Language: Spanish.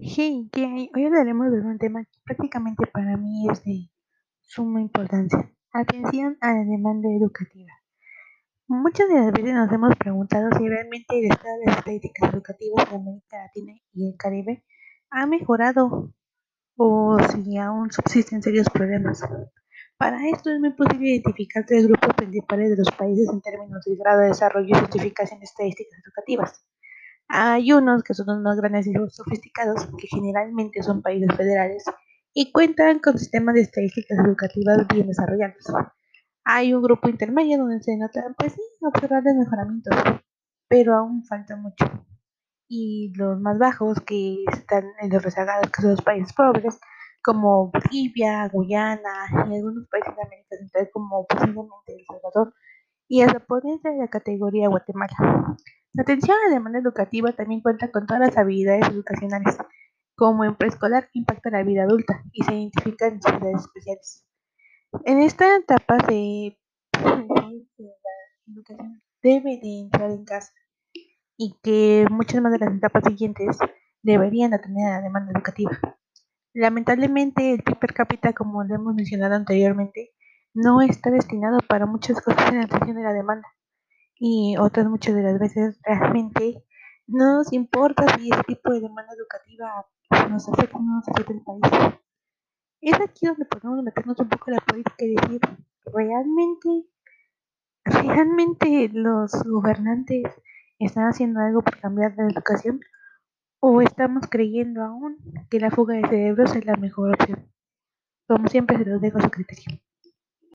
Hey. Hoy hablaremos de un tema que prácticamente para mí es de suma importancia. Atención a la demanda educativa. Muchas de las veces nos hemos preguntado si realmente el estado de las estadísticas educativas en América Latina y el Caribe ha mejorado o si aún subsisten serios problemas. Para esto es muy posible identificar tres grupos principales de los países en términos de grado de desarrollo y justificación de estadísticas educativas. Hay unos que son los más grandes y sofisticados, que generalmente son países federales y cuentan con sistemas de estadísticas educativas bien desarrollados. Hay un grupo intermedio donde se notan, pues sí, observables mejoramientos, pero aún falta mucho. Y los más bajos, que están en los rezagados, que son los países pobres, como Bolivia, Guyana y algunos países de América Central, como posiblemente El Salvador, y hasta ponerse en la categoría Guatemala. La atención a la demanda educativa también cuenta con todas las habilidades educacionales, como en preescolar impacta la vida adulta y se identifican necesidades especiales. En esta etapa se la educación debe de entrar en casa y que muchas más de las etapas siguientes deberían atender a la demanda educativa. Lamentablemente el PIB per cápita, como lo hemos mencionado anteriormente, no está destinado para muchas cosas en atención de la demanda y otras muchas de las veces realmente no nos importa si ese tipo de demanda educativa nos afecta o no nos afecta el país. Es aquí donde podemos meternos un poco en la política y decir, ¿realmente, realmente los gobernantes están haciendo algo por cambiar la educación? ¿O estamos creyendo aún que la fuga de cerebros es la mejor opción? Como siempre se los dejo a su criterio.